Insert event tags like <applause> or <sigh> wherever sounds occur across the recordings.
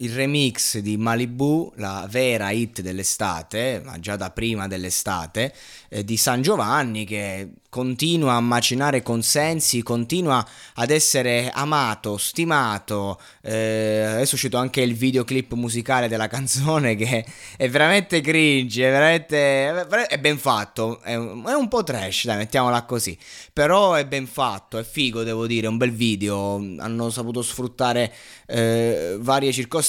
il remix di Malibu, la vera hit dell'estate, ma già da prima dell'estate, eh, di San Giovanni che continua a macinare consensi, continua ad essere amato, stimato. Eh, adesso è uscito anche il videoclip musicale della <laughs> canzone che è veramente cringe, è veramente è ben fatto, è un, è un po' trash, dai, mettiamola così. Però è ben fatto, è figo, devo dire, un bel video, hanno saputo sfruttare eh, varie circostanze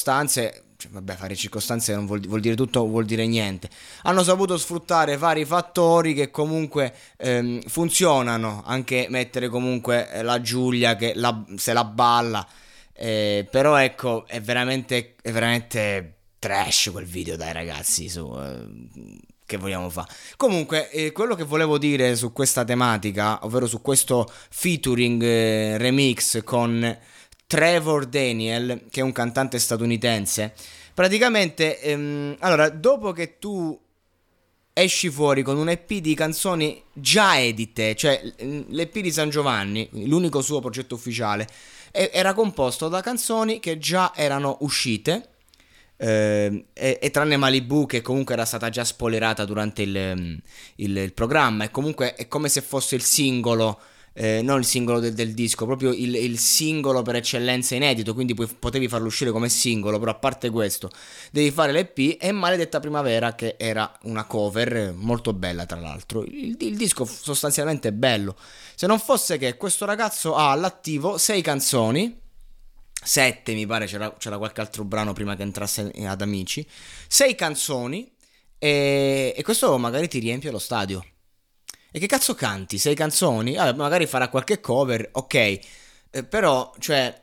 cioè, vabbè, fare circostanze non vuol, vuol, dire tutto, vuol dire niente. Hanno saputo sfruttare vari fattori che comunque ehm, funzionano, anche mettere comunque eh, la Giulia che la, se la balla. Eh, però ecco, è veramente, è veramente trash quel video, dai ragazzi, su... Eh, che vogliamo fare. Comunque, eh, quello che volevo dire su questa tematica, ovvero su questo featuring eh, remix con Trevor Daniel, che è un cantante statunitense, praticamente, ehm, allora, dopo che tu esci fuori con un EP di canzoni già edite, cioè l'EP di San Giovanni, l'unico suo progetto ufficiale, era composto da canzoni che già erano uscite. Eh, e, e, tranne Malibu che comunque era stata già spoilerata durante il, il, il programma e comunque è come se fosse il singolo eh, non il singolo del, del disco, proprio il, il, singolo per eccellenza inedito, quindi puoi, potevi farlo uscire come singolo, però a parte questo devi fare l'EP e Maledetta Primavera che era una cover molto bella tra l'altro, il, il disco sostanzialmente è bello, se non fosse che questo ragazzo ha all'attivo sei canzoni, sette mi pare, c'era, c'era qualche altro brano prima che entrasse ad Amici, sei canzoni e, e questo magari ti riempie lo stadio. E che cazzo canti? Sei canzoni? Vabbè, magari farà qualche cover, ok. Eh, però, cioè,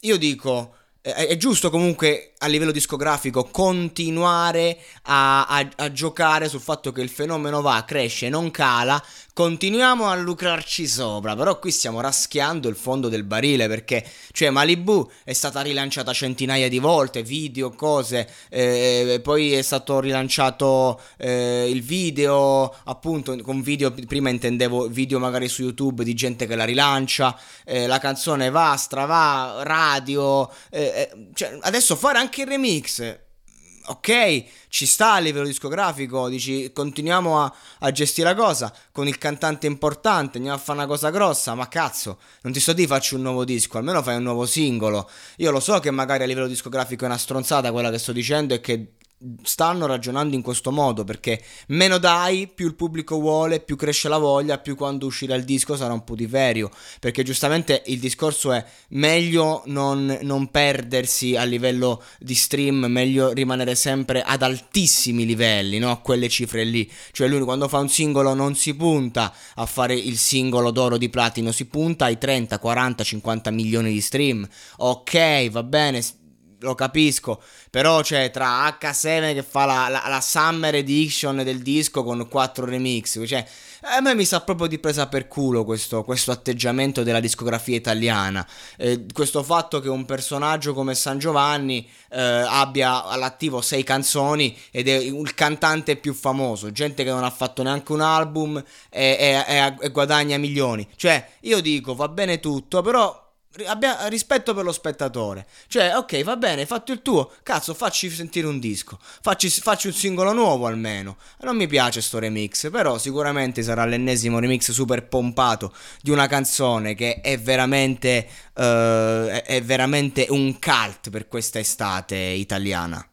io dico, eh, è giusto comunque a livello discografico continuare a, a, a, giocare sul fatto che il fenomeno va, cresce, non cala, continuiamo a lucrarci sopra, però qui stiamo raschiando il fondo del barile perché, cioè, Malibu è stata rilanciata centinaia di volte, video, cose, eh, poi è stato rilanciato eh, il video, appunto, con video, prima intendevo video magari su YouTube di gente che la rilancia, eh, la canzone va, strava, radio, eh, eh, cioè, adesso fare anche anche il remix. Ok, ci sta a livello discografico, dici continuiamo a, a, gestire la cosa con il cantante importante, andiamo a fare una cosa grossa, ma cazzo, non ti sto di faccio un nuovo disco, almeno fai un nuovo singolo. Io lo so che magari a livello discografico è una stronzata quella che sto dicendo e che stanno ragionando in questo modo perché meno dai più il pubblico vuole più cresce la voglia più quando uscirà il disco sarà un putiferio perché giustamente il discorso è meglio non, non perdersi a livello di stream meglio rimanere sempre ad altissimi livelli no? a quelle cifre lì. Cioè lui quando fa un singolo non si punta a fare il singolo d'oro di platino si punta ai 30 40 50 milioni di stream. Ok va bene lo capisco, però c'è tra H7 che fa la, la, la, Summer Edition del disco con quattro remix, cioè a me mi sa proprio di presa per culo questo, questo atteggiamento della discografia italiana, eh, questo fatto che un personaggio come San Giovanni eh, abbia all'attivo sei canzoni ed è il cantante più famoso, gente che non ha fatto neanche un album e, e, e, e guadagna milioni, cioè io dico va bene tutto, però abbia rispetto per lo spettatore. Cioè, ok, va bene, hai fatto il tuo. Cazzo, facci sentire un disco. Facci, facci un singolo nuovo almeno. Non mi piace sto remix, però sicuramente sarà l'ennesimo remix super pompato di una canzone che è veramente, uh, è veramente un cult per questa estate italiana.